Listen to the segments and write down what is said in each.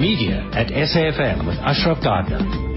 Media at SAFM with Ashraf Garda.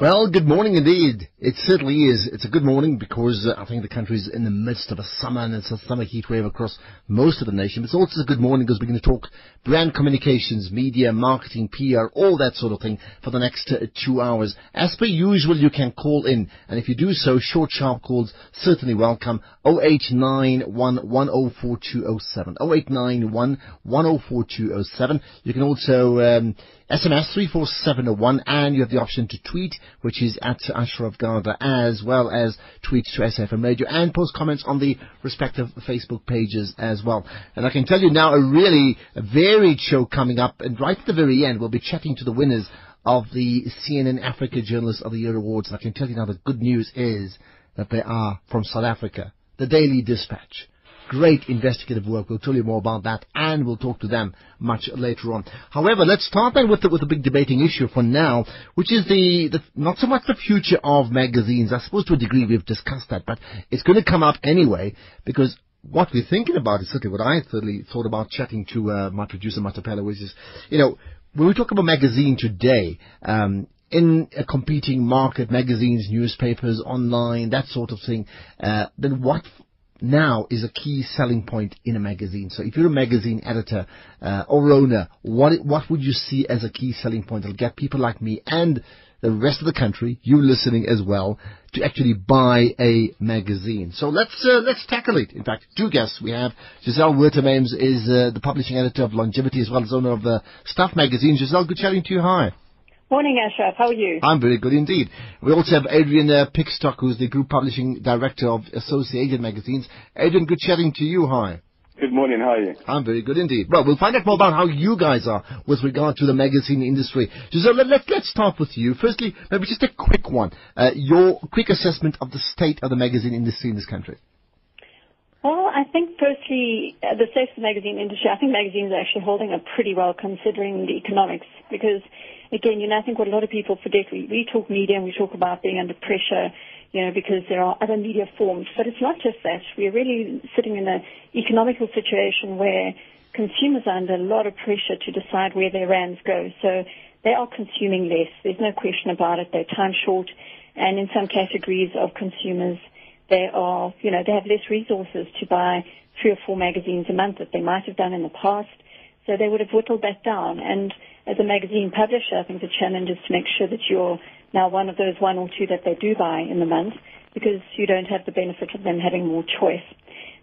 Well, good morning indeed. It certainly is. It's a good morning because uh, I think the country is in the midst of a summer and it's a summer heat wave across most of the nation. But it's also a good morning because we're going to talk brand communications, media, marketing, PR, all that sort of thing for the next uh, two hours. As per usual, you can call in. And if you do so, short, sharp calls certainly welcome. 0891 104207. 0891 104207. You can also um, SMS 34701 and you have the option to tweet, which is at Ashraf Garda, as well as tweet to SAFM Radio and post comments on the respective Facebook pages as well. And I can tell you now a really varied show coming up and right at the very end we'll be chatting to the winners of the CNN Africa Journalist of the Year Awards. And I can tell you now the good news is that they are from South Africa. The Daily Dispatch. Great investigative work. We'll tell you more about that and we'll talk to them much later on. However, let's start then with the, with the big debating issue for now, which is the, the, not so much the future of magazines. I suppose to a degree we've discussed that, but it's going to come up anyway because what we're thinking about is certainly what I certainly thought about chatting to uh, my producer Matapela, which is, you know, when we talk about magazine today, um, in a competing market, magazines, newspapers, online, that sort of thing, uh, then what now is a key selling point in a magazine. So if you're a magazine editor uh, or owner, what what would you see as a key selling point that'll get people like me and the rest of the country, you listening as well, to actually buy a magazine. So let's uh, let's tackle it. In fact, two guests we have. Giselle Wertheim Aymes is uh, the publishing editor of Longevity as well as owner of the Stuff magazine. Giselle, good chatting to you. Hi. Morning, Ashraf. How are you? I'm very good indeed. We also have Adrian uh, Pickstock, who's the group publishing director of Associated Magazines. Adrian, good chatting to you. Hi. Good morning. How are you? I'm very good indeed. Well, we'll find out more about how you guys are with regard to the magazine industry. So let, let, let's start with you. Firstly, maybe just a quick one. Uh, your quick assessment of the state of the magazine industry in this country. Think firstly, uh, the state the magazine industry, I think magazines are actually holding up pretty well considering the economics because again, you know, I think what a lot of people forget, we, we talk media and we talk about being under pressure, you know, because there are other media forms, but it's not just that. We're really sitting in an economical situation where consumers are under a lot of pressure to decide where their rands go. So they are consuming less. There's no question about it. They're time short. And in some categories of consumers, they are, you know, they have less resources to buy three or four magazines a month that they might have done in the past. So they would have whittled that down. And as a magazine publisher, I think the challenge is to make sure that you're now one of those one or two that they do buy in the month because you don't have the benefit of them having more choice.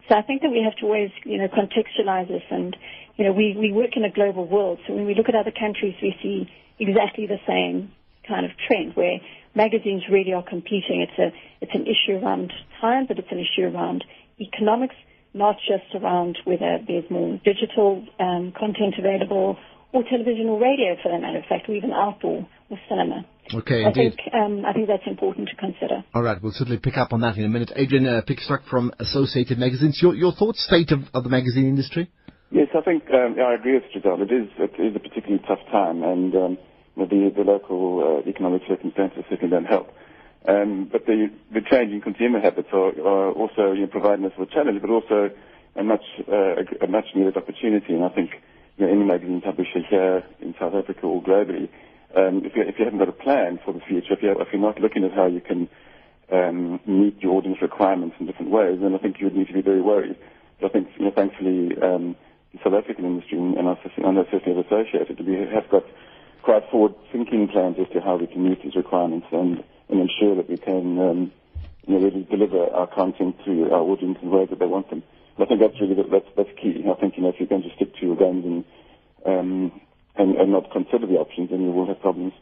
So I think that we have to always, you know, contextualize this and, you know, we, we work in a global world. So when we look at other countries, we see exactly the same kind of trend where magazines really are competing. It's a, it's an issue around time, but it's an issue around economics, not just around whether there's more digital um, content available or television or radio for that matter of fact, or even outdoor or cinema. Okay, I indeed. think um, I think that's important to consider. All right, we'll certainly pick up on that in a minute. Adrian uh, Pickstock from Associated Magazines. Your your thoughts, state of, of the magazine industry? Yes, I think um, yeah, I agree with Giselle. It is it is a particularly tough time, and um, you know, the the local uh, economic circumstances certainly don't help. Um, but the the changing consumer habits are, are also you know, providing us with a challenge, but also a much uh, a, a much needed opportunity. And I think you know, any magazine publisher here in South Africa or globally, um, if, you, if you haven't got a plan for the future, if, you, if you're not looking at how you can um, meet your audience requirements in different ways, then I think you would need to be very worried. But I think, you know, thankfully, um, the South African industry and us, and us certainly associated, we have got quite forward-thinking plans as to how we can meet these requirements and, and ensure that we can um, you know, really deliver our content to our audience in ways that they want them. I think that's really that's that's key. I think you know if you're going to stick to your guns and um, and, and not consider the options, then you will have problems.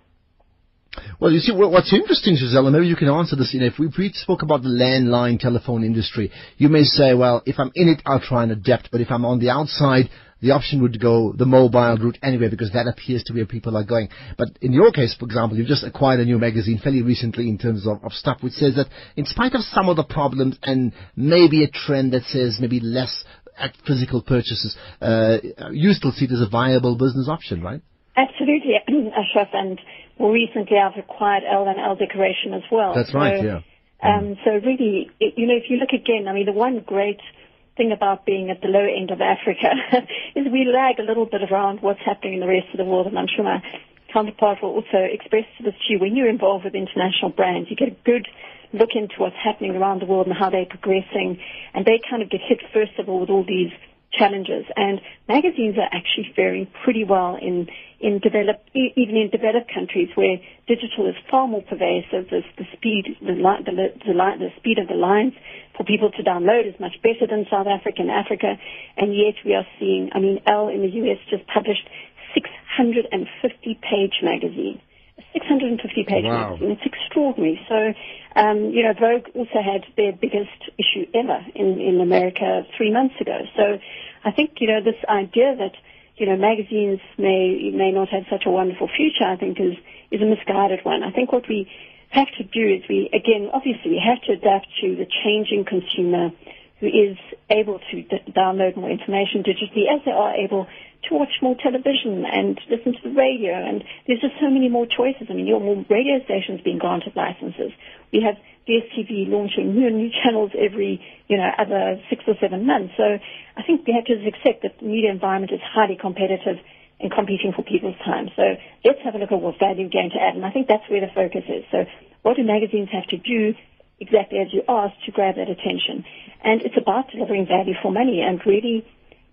Well, you see, what's interesting, Giselle, maybe you can answer this. You know, if we, if we spoke about the landline telephone industry, you may say, well, if I'm in it, I'll try and adapt. But if I'm on the outside, the option would go the mobile route anyway because that appears to be where people are going. But in your case, for example, you've just acquired a new magazine fairly recently in terms of, of stuff which says that in spite of some of the problems and maybe a trend that says maybe less at physical purchases, uh, you still see it as a viable business option, right? Absolutely, Ashraf, and more recently I've acquired Elle and Elle Decoration as well. That's right, so, yeah. Um, so really, it, you know, if you look again, I mean, the one great thing about being at the low end of Africa is we lag a little bit around what's happening in the rest of the world, and I'm sure my counterpart will also express this to you. When you're involved with international brands, you get a good look into what's happening around the world and how they're progressing, and they kind of get hit first of all with all these challenges. And magazines are actually faring pretty well in in developed, even in developed countries where digital is far more pervasive. The, the speed, the, the, the, the speed of the lines for people to download is much better than South Africa and Africa, and yet we are seeing. I mean, Elle in the US just published 650 page magazine. 650 page wow. magazine. It's extraordinary. So, um, you know, Vogue also had their biggest issue ever in, in America three months ago. So I think, you know, this idea that, you know, magazines may, may not have such a wonderful future, I think is, is a misguided one. I think what we have to do is we, again, obviously we have to adapt to the changing consumer who is able to d- download more information digitally as they are able to watch more television and listen to the radio. And there's just so many more choices. I mean, you have more radio stations being granted licenses. We have DSTV launching new new channels every, you know, other six or seven months. So I think we have to accept that the media environment is highly competitive and competing for people's time. So let's have a look at what value we're going to add. And I think that's where the focus is. So what do magazines have to do exactly as you asked to grab that attention? And it's about delivering value for money and really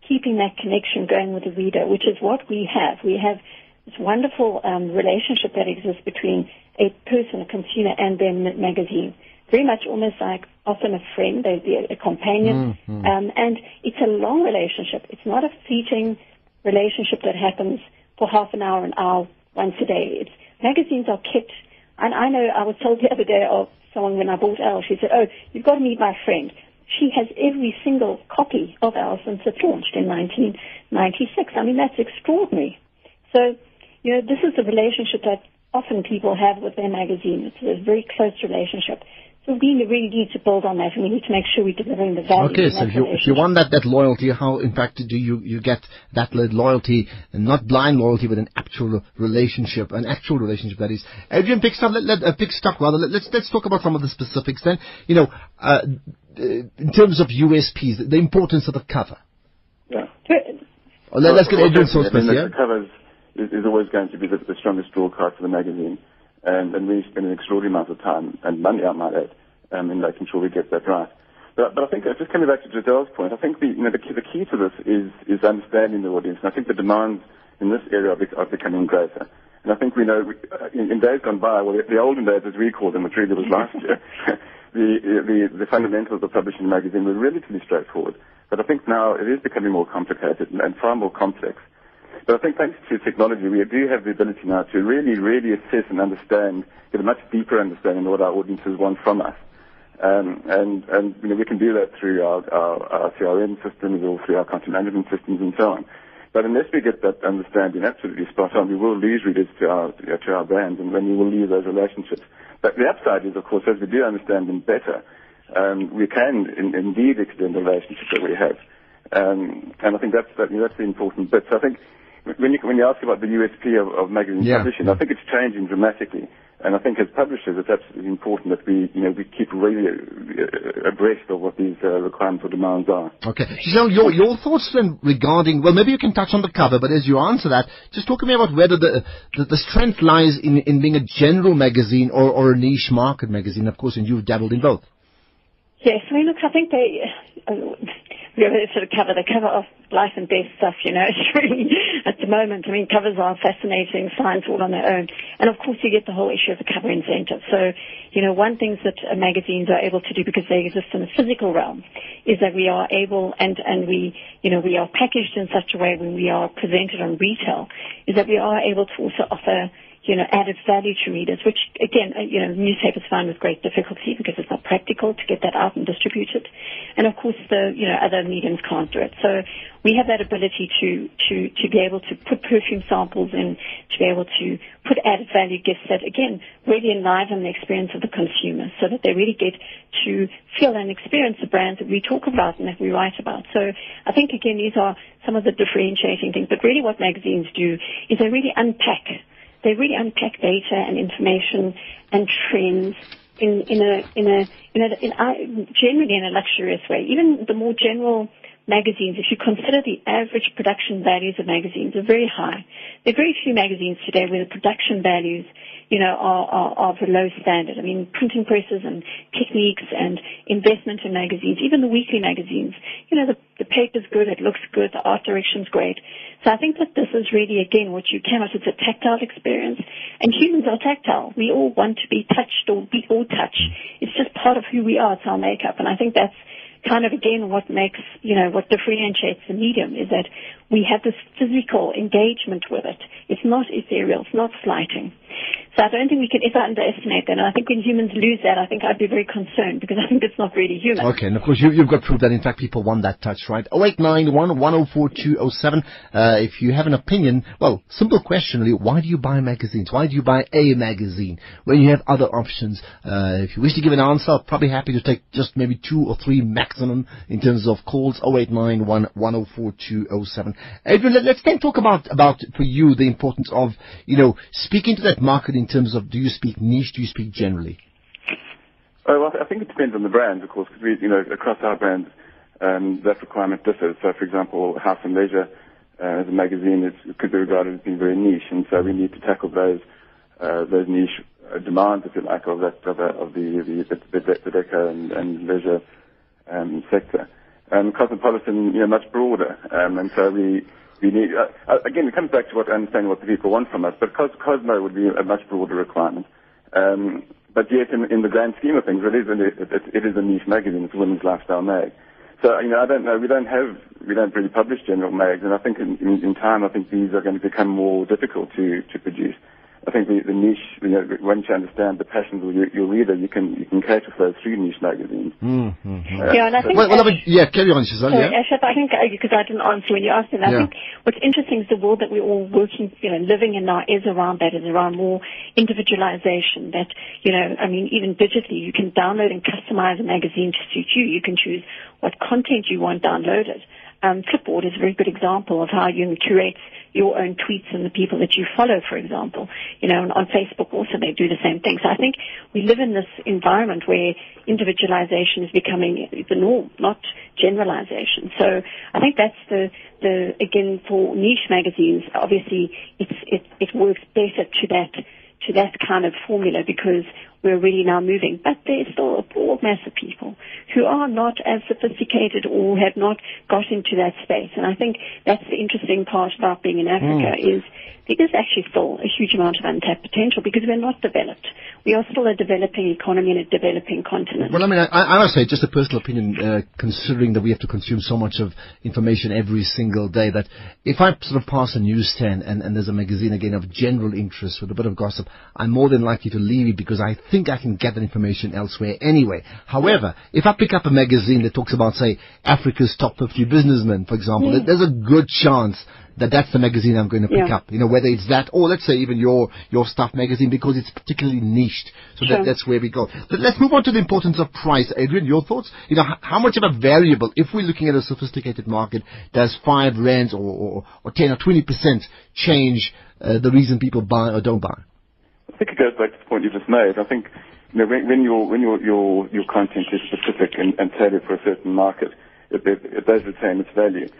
keeping that connection going with the reader, which is what we have. We have this wonderful um, relationship that exists between a person, a consumer, and their magazine. Very much almost like often a friend, they'd be a, a companion. Mm-hmm. Um, and it's a long relationship. It's not a fleeting relationship that happens for half an hour, an hour, once a day. It's, magazines are kept, and I know I was told the other day of someone when I bought Elle, she said, oh, you've got to meet my friend she has every single copy of Elle since it launched in 1996. I mean, that's extraordinary. So, you know, this is the relationship that often people have with their magazine. It's a very close relationship. So we really need to build on that, and we need to make sure we're delivering the value. Okay, so if you, if you want that, that loyalty, how in fact do you, you get that loyalty, not blind loyalty, but an actual relationship, an actual relationship that is. Adrian, pick stock, let, let, uh, pick stock rather. Let, us let's talk about some of the specifics then. You know, uh, in terms of USPs, the importance of the cover. Yeah. Oh, let, us get Adrian's thoughts first. Yeah. The cover is, is, always going to be the, the strongest draw card for the magazine and, and we spend an extraordinary amount of time and money, I might add, um, in making sure we get that right. But, but I think, uh, just coming back to Giselle's point, I think the, you know, the, key, the key to this is, is understanding the audience. And I think the demands in this area are, are becoming greater. And I think we know, uh, in, in, days gone by, well, the, the, olden days, as we call them, which really was last year, the, the, the fundamentals of publishing a magazine were relatively straightforward. But I think now it is becoming more complicated and far more complex. But I think thanks to technology, we do have the ability now to really, really assess and understand, get a much deeper understanding of what our audiences want from us. Um, and and you know, we can do that through our, our, our CRM systems or through our content management systems and so on. But unless we get that understanding absolutely spot on, we will lose readers to our to our brands, and then we will lose those relationships. But the upside is, of course, as we do understand them better, um, we can in, indeed extend the relationship that we have. Um, and I think that's that, that's the important bit. So I think when you, when you ask about the USP of, of magazine yeah. publishing, I think it's changing dramatically. And I think as publishers, it's absolutely important that we, you know, we keep really uh, abreast of what these uh, requirements or demands are. Okay. Giselle, your, your thoughts then regarding, well, maybe you can touch on the cover, but as you answer that, just talk to me about whether the, the, the strength lies in, in being a general magazine or, or a niche market magazine, of course, and you've dabbled in both. Yes, I mean, look, I think they, uh, have to sort of cover the cover of life and death stuff, you know. It's really, at the moment, I mean, covers are fascinating, science all on their own. And of course, you get the whole issue of the cover incentive. So, you know, one thing that uh, magazines are able to do because they exist in the physical realm is that we are able, and, and we, you know, we are packaged in such a way when we are presented on retail, is that we are able to also offer you know, added value to readers, which again, uh, you know, newspapers find with great difficulty because it's not practical to get that out and distribute it. And of course the, you know, other mediums can't do it. So we have that ability to, to, to be able to put perfume samples in, to be able to put added value gifts that again, really enliven the experience of the consumer so that they really get to feel and experience the brands that we talk about and that we write about. So I think again, these are some of the differentiating things, but really what magazines do is they really unpack they really unpack data and information and trends in in a in a in a in generally in a luxurious way. Even the more general magazines, if you consider the average production values of magazines are very high. There are very few magazines today where the production values you know, are, are, of a low standard. I mean, printing presses and techniques and investment in magazines, even the weekly magazines, you know, the, the paper's good, it looks good, the art direction's great. So I think that this is really, again, what you cannot, it's a tactile experience. And humans are tactile. We all want to be touched or be all touch. It's just part of who we are. It's our makeup. And I think that's kind of again what makes, you know, what differentiates the medium is that we have this physical engagement with it. It's not ethereal. It's not slighting. So I don't think we can ever underestimate that. And I think when humans lose that, I think I'd be very concerned because I think it's not really human. Okay, and of course you, have got proof that in fact people want that touch, right? 0891 104207. Uh, if you have an opinion, well, simple question really, why do you buy magazines? Why do you buy a magazine when you have other options? Uh, if you wish to give an answer, I'm probably happy to take just maybe two or three maximum in terms of calls. 0891 104207. Adrian, let's then talk about, about for you the importance of, you know, speaking to that market in terms of do you speak niche, do you speak generally? Oh, well, I think it depends on the brand, of course, because we, you know, across our brands, um, that requirement differs. So, for example, House and Leisure uh, as a magazine is, could be regarded as being very niche, and so we need to tackle those uh, those niche uh, demands, if you like, of that of, of the the, the, the, the deco and, and leisure um, sector. Um, Cosmopolitan, you know, much broader, um, and so we we need, uh, uh, again, it comes back to what understanding what the people want from us, but Cos- Cosmo would be a much broader requirement. Um, but yet, in, in the grand scheme of things, it is, a, it, it is a niche magazine. It's a women's lifestyle mag. So, you know, I don't know. We don't have, we don't really publish general mags, and I think in, in, in time, I think these are going to become more difficult to, to produce. I think the, the niche, you know, once you understand the passions of your, your reader, you can you can cater for those through niche magazines. Mm-hmm. Uh, yeah, and I think well, well, yeah, carry on, Shazal. Sorry, yeah, Ashaf, I think because I didn't answer when you asked it. I yeah. think what's interesting is the world that we're all working, you know, living in now is around that, is around more individualization. That you know, I mean, even digitally, you can download and customize a magazine to suit you. You can choose what content you want downloaded. Um, Flipboard is a very good example of how you can curate your own tweets and the people that you follow, for example. You know, and on Facebook also they do the same thing. So I think we live in this environment where individualization is becoming the norm, not generalization. So I think that's the, the again, for niche magazines, obviously it's, it, it works better to that to that kind of formula because we're really now moving. But there's still a broad mass of people who are not as sophisticated or have not got into that space. And I think that's the interesting part about being in Africa mm. is there is actually still a huge amount of untapped potential because we're not developed. We are still a developing economy and a developing continent. Well, I mean, I, I must say, just a personal opinion, uh, considering that we have to consume so much of information every single day, that if I sort of pass a newsstand and, and there's a magazine again of general interest with a bit of gossip, I'm more than likely to leave it because I think I think I can get that information elsewhere anyway. However, if I pick up a magazine that talks about, say, Africa's top 50 businessmen, for example, yeah. there's a good chance that that's the magazine I'm going to pick yeah. up. You know, whether it's that or let's say even your your stuff magazine because it's particularly niched. So sure. that, that's where we go. But let's move on to the importance of price. Adrian, your thoughts? You know, how much of a variable, if we're looking at a sophisticated market, does five rands or, or, or 10 or 20 percent change uh, the reason people buy or don't buy? I think it goes back to the point you just made. I think you know, when, when your when your your your content is specific and, and tailored for a certain market, it, it, it does retain its value.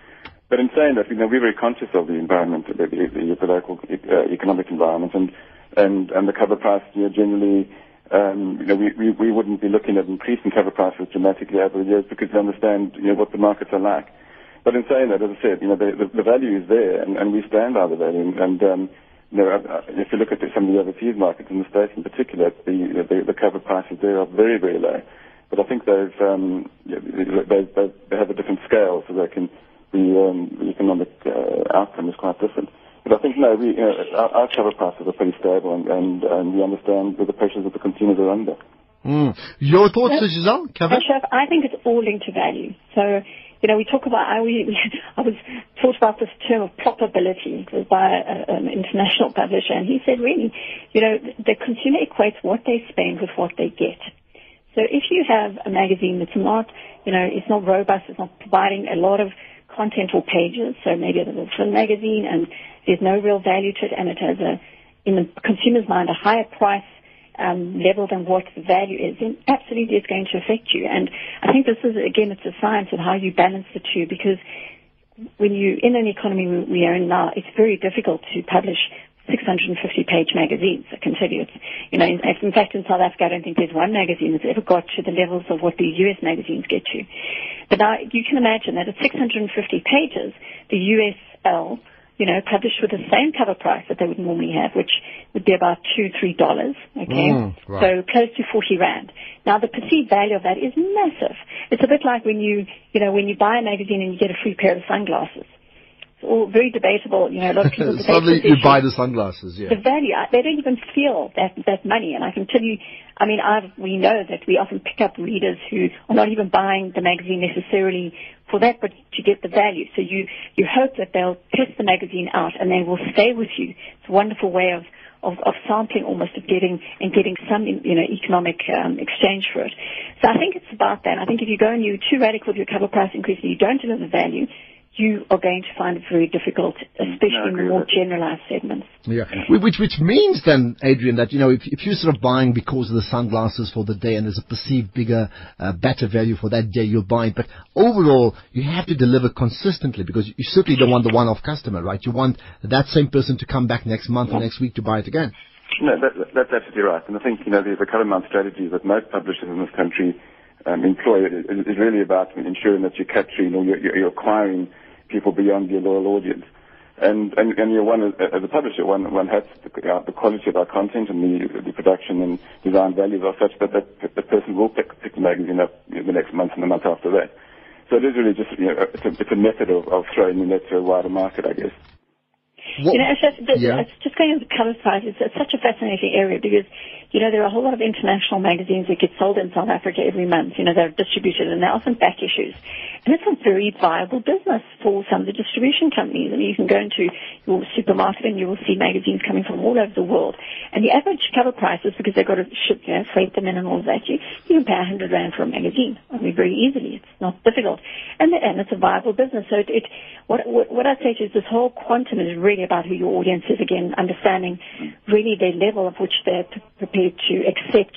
But in saying that, you know, we're very conscious of the environment, the, the, the local uh, economic environment, and, and, and the cover price, you know, generally, um, you know, we, we, we wouldn't be looking at increasing cover prices dramatically over the years because we understand, you know, what the markets are like. But in saying that, as I said, you know, the, the, the value is there, and, and we stand by the value. And, um, you know, uh, if you look at some of the overseas markets in the States in particular, the, the, the cover prices there are very, very low. But I think they've, um, they, they, they have a different scale, so they can the, um, the economic uh, outcome is quite different. But I think, no, we, you know, our, our cover prices are pretty stable and, and, and we understand the pressures that the consumers are under. Mm. Your thoughts, well, Giselle? Cover? Chef, I think it's all linked to value. So, you know, we talk about, I, we, I was taught about this term of probability. By a, an international publisher, and he said, really, you know, the consumer equates what they spend with what they get. So if you have a magazine that's not, you know, it's not robust, it's not providing a lot of content or pages. So maybe it's a film magazine and there's no real value to it and it has a, in the consumer's mind, a higher price um, level than what the value is, then absolutely it's going to affect you. And I think this is, again, it's a science of how you balance the two because when you, in an economy we are in now, it's very difficult to publish 650 page magazines. I can tell you it's, you know, in, in, fact in South Africa I don't think there's one magazine that's ever got to the levels of what the US magazines get to. But now you can imagine that at 650 pages, the US Elle you know, published with the same cover price that they would normally have, which would be about two, three dollars. Okay, mm, right. so close to forty rand. Now the perceived value of that is massive. It's a bit like when you, you know, when you buy a magazine and you get a free pair of sunglasses. It's all very debatable. You know, a lot of people debate Suddenly you buy the sunglasses. Yeah. The value, they don't even feel that that money. And I can tell you, I mean, I've, we know that we often pick up readers who are not even buying the magazine necessarily for that, but to get the value. So you, you hope that they'll test the magazine out and they will stay with you. It's a wonderful way of, of, of sampling almost of getting and getting some you know economic um, exchange for it. So I think it's about that. I think if you go and you're too radical with your cover price increase and you don't deliver value, you are going to find it very difficult, especially no, in the more generalized segments. Yeah, which which means then, Adrian, that you know if, if you're sort of buying because of the sunglasses for the day and there's a perceived bigger, uh, better value for that day, you'll buy it. But overall, you have to deliver consistently because you certainly don't want the one-off customer, right? You want that same person to come back next month or next week to buy it again. No, that, that's absolutely right. And I think you know the, the cover mount strategy that most publishers in this country um, employ is, is really about ensuring that you're capturing or you're, you're acquiring people beyond your loyal audience. And and, and you know, one as a publisher, one one has the, uh, the quality of our content and the the production and design values are such that that the person will pick, pick the magazine up you know, the next month and the month after that. So it is really just you know it's a, it's a method of, of throwing the net to a wider market, I guess. What, you know, it's just, yeah. just going to the cover side. It's, it's such a fascinating area because, you know, there are a whole lot of international magazines that get sold in South Africa every month. You know, they're distributed and they're often back issues. And it's a very viable business for some of the distribution companies. I mean, you can go into your supermarket and you will see magazines coming from all over the world. And the average cover prices, because they've got to ship, you know, freight them in and all of that, you, you can pay 100 Rand for a magazine. I mean, very easily. It's not difficult. And, and it's a viable business. So it, it what, what, what I say to you is this whole quantum is really about who your audience is, again, understanding really the level of which they're prepared to accept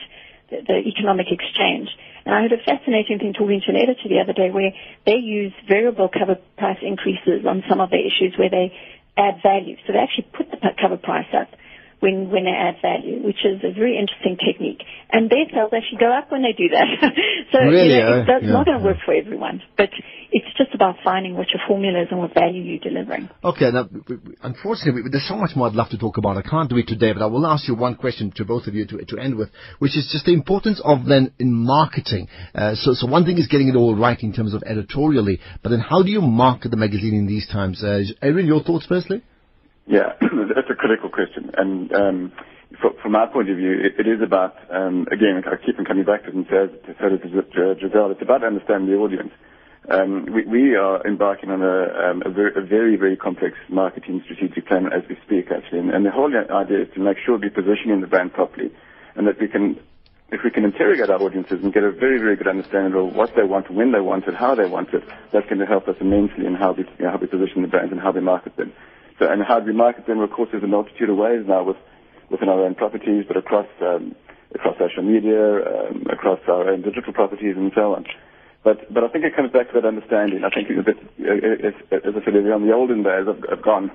the, the economic exchange. And I heard a fascinating thing talking to an editor the other day where they use variable cover price increases on some of their issues where they add value. So they actually put the cover price up when, when they add value, which is a very interesting technique. And their sales actually go up when they do that. so really, you know, it's, oh, it's yeah, not going to yeah. work for everyone, but it's just about finding what your formula is and what value you're delivering. Okay, now, unfortunately, there's so much more I'd love to talk about. I can't do it today, but I will ask you one question to both of you to, to end with, which is just the importance of then in marketing. Uh, so, so one thing is getting it all right in terms of editorially, but then how do you market the magazine in these times? Uh, Aaron, your thoughts firstly? Yeah, that's a critical question. And um, for, from my point of view, it, it is about, um, again, I keep on coming back to it and say, so to Giselle, it's about understanding the audience. Um, we, we, are embarking on a, um, a, very, a, very, very complex marketing strategic plan as we speak, actually. And, and, the whole idea is to make sure we're positioning the brand properly and that we can, if we can interrogate our audiences and get a very, very good understanding of what they want, when they want it, how they want it, that's going to help us immensely in how we, you know, how we position the brands and how we market them. So, and how we market them? Of course, there's a multitude of ways now with, within our own properties, but across, um, across social media, um, across our own digital properties and so on. But, but I think it comes back to that understanding. I think it's a bit, as, as I said earlier on, the olden days have, have gone.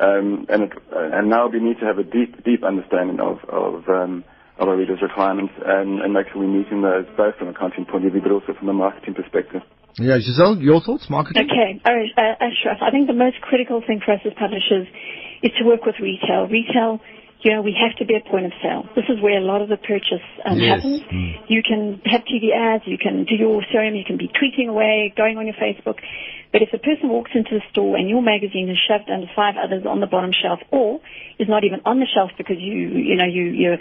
Um, and, it, and now we need to have a deep, deep understanding of, of, um, of our readers' requirements and, and make sure we're meeting those both from a content point of view, but also from a marketing perspective. Yeah, Giselle, your thoughts, marketing? Okay, uh, Ashraf, I think the most critical thing for us as publishers is to work with retail. Retail, you know, we have to be at point of sale. This is where a lot of the purchase um, yes. happens. Mm. You can have TV ads, you can do your CRM, you can be tweeting away, going on your Facebook. But if a person walks into the store and your magazine is shoved under five others on the bottom shelf, or is not even on the shelf because you, you know, you, you're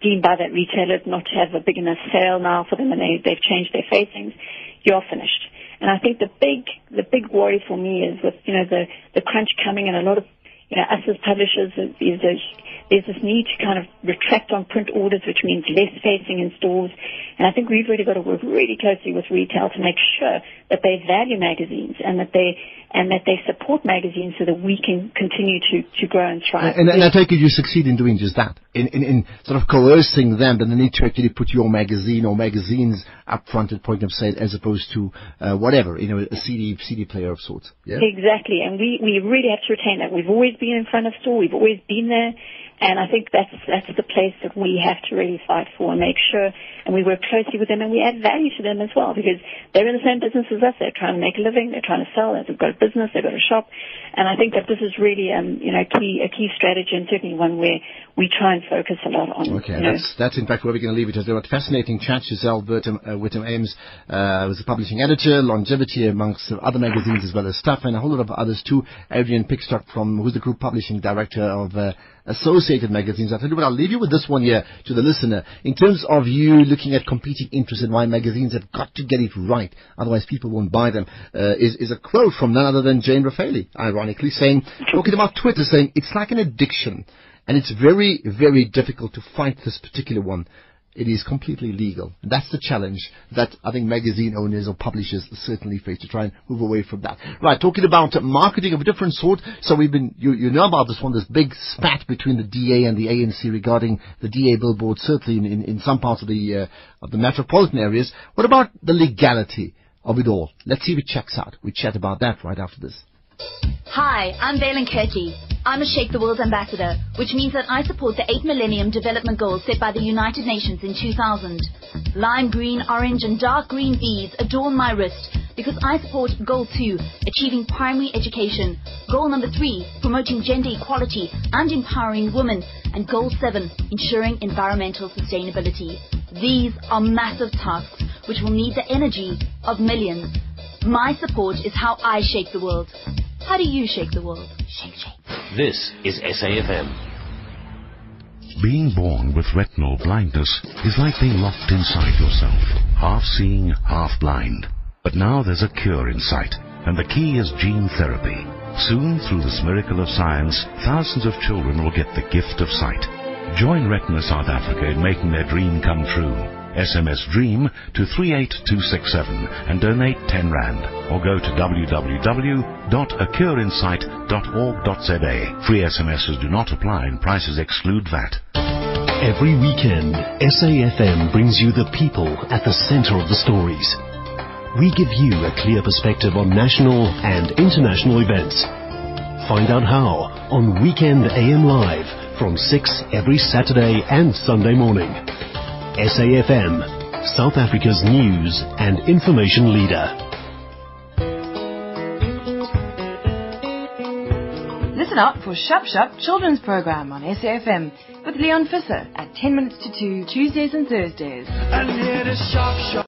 deemed by that retailer not to have a big enough sale now for them and they, they've changed their facings, you're finished. And I think the big, the big worry for me is with, you know, the, the crunch coming and a lot of, you know, us as publishers, is there's, there's this need to kind of retract on print orders, which means less facing in stores. And I think we've really got to work really closely with retail to make sure that they value magazines and that they and that they support magazines so that we can continue to, to grow and thrive. And, and I take it you succeed in doing just that, in, in, in sort of coercing them that they need to actually put your magazine or magazines up front at point of sale as opposed to uh, whatever, you know, a CD CD player of sorts. Yeah? Exactly, and we, we really have to retain that. We've always been in front of store. We've always been there. And I think that's that's the place that we have to really fight for and make sure, and we work closely with them and we add value to them as well because they're in the same business as us. They're trying to make a living. They're trying to sell. They've got a business. They've got a shop, and I think that this is really um, you know key a key strategy and certainly one where we try and focus a lot on. Okay, you know, that's that's in fact where we're going to leave it. There was a fascinating chat. Giselle Burton, uh, Wertheim Aymes uh, was the publishing editor, longevity amongst other magazines as well as stuff, and a whole lot of others too. Adrian Pickstock from who's the group publishing director of uh, Associated Magazines. I tell you what, I'll leave you with this one here to the listener. In terms of you looking at competing interests and why magazines have got to get it right, otherwise people won't buy them, uh, is, is a quote from none other than Jane Raphaely, ironically saying, talking about Twitter, saying, it's like an addiction. And it's very, very difficult to fight this particular one it is completely legal. That's the challenge that I think magazine owners or publishers certainly face to try and move away from that. Right, talking about marketing of a different sort. So we've been, you, you know about this one, this big spat between the DA and the ANC regarding the DA billboard, certainly in, in, in some parts of the, uh, of the metropolitan areas. What about the legality of it all? Let's see if it checks out. We chat about that right after this. Hi, I'm Valen Kirky. I'm a Shake the World ambassador, which means that I support the 8 Millennium Development Goals set by the United Nations in 2000. Lime green, orange and dark green beads adorn my wrist because I support Goal 2, achieving primary education, Goal number 3, promoting gender equality and empowering women, and Goal 7, ensuring environmental sustainability. These are massive tasks which will need the energy of millions. My support is how I shake the world. How do you shake the world? Shake, shake. This is SAFM. Being born with retinal blindness is like being locked inside yourself, half seeing, half blind. But now there's a cure in sight, and the key is gene therapy. Soon, through this miracle of science, thousands of children will get the gift of sight. Join Retina South Africa in making their dream come true. SMS DREAM to 38267 and donate 10 Rand. Or go to www.acureinsight.org.za. Free SMSs do not apply and prices exclude VAT. Every weekend, SAFM brings you the people at the center of the stories. We give you a clear perspective on national and international events. Find out how on Weekend AM Live from 6 every Saturday and Sunday morning. SAFM, South Africa's news and information leader. Listen up for Shop Shop Children's Program on SAFM with Leon Fisser at 10 minutes to 2 Tuesdays and Thursdays.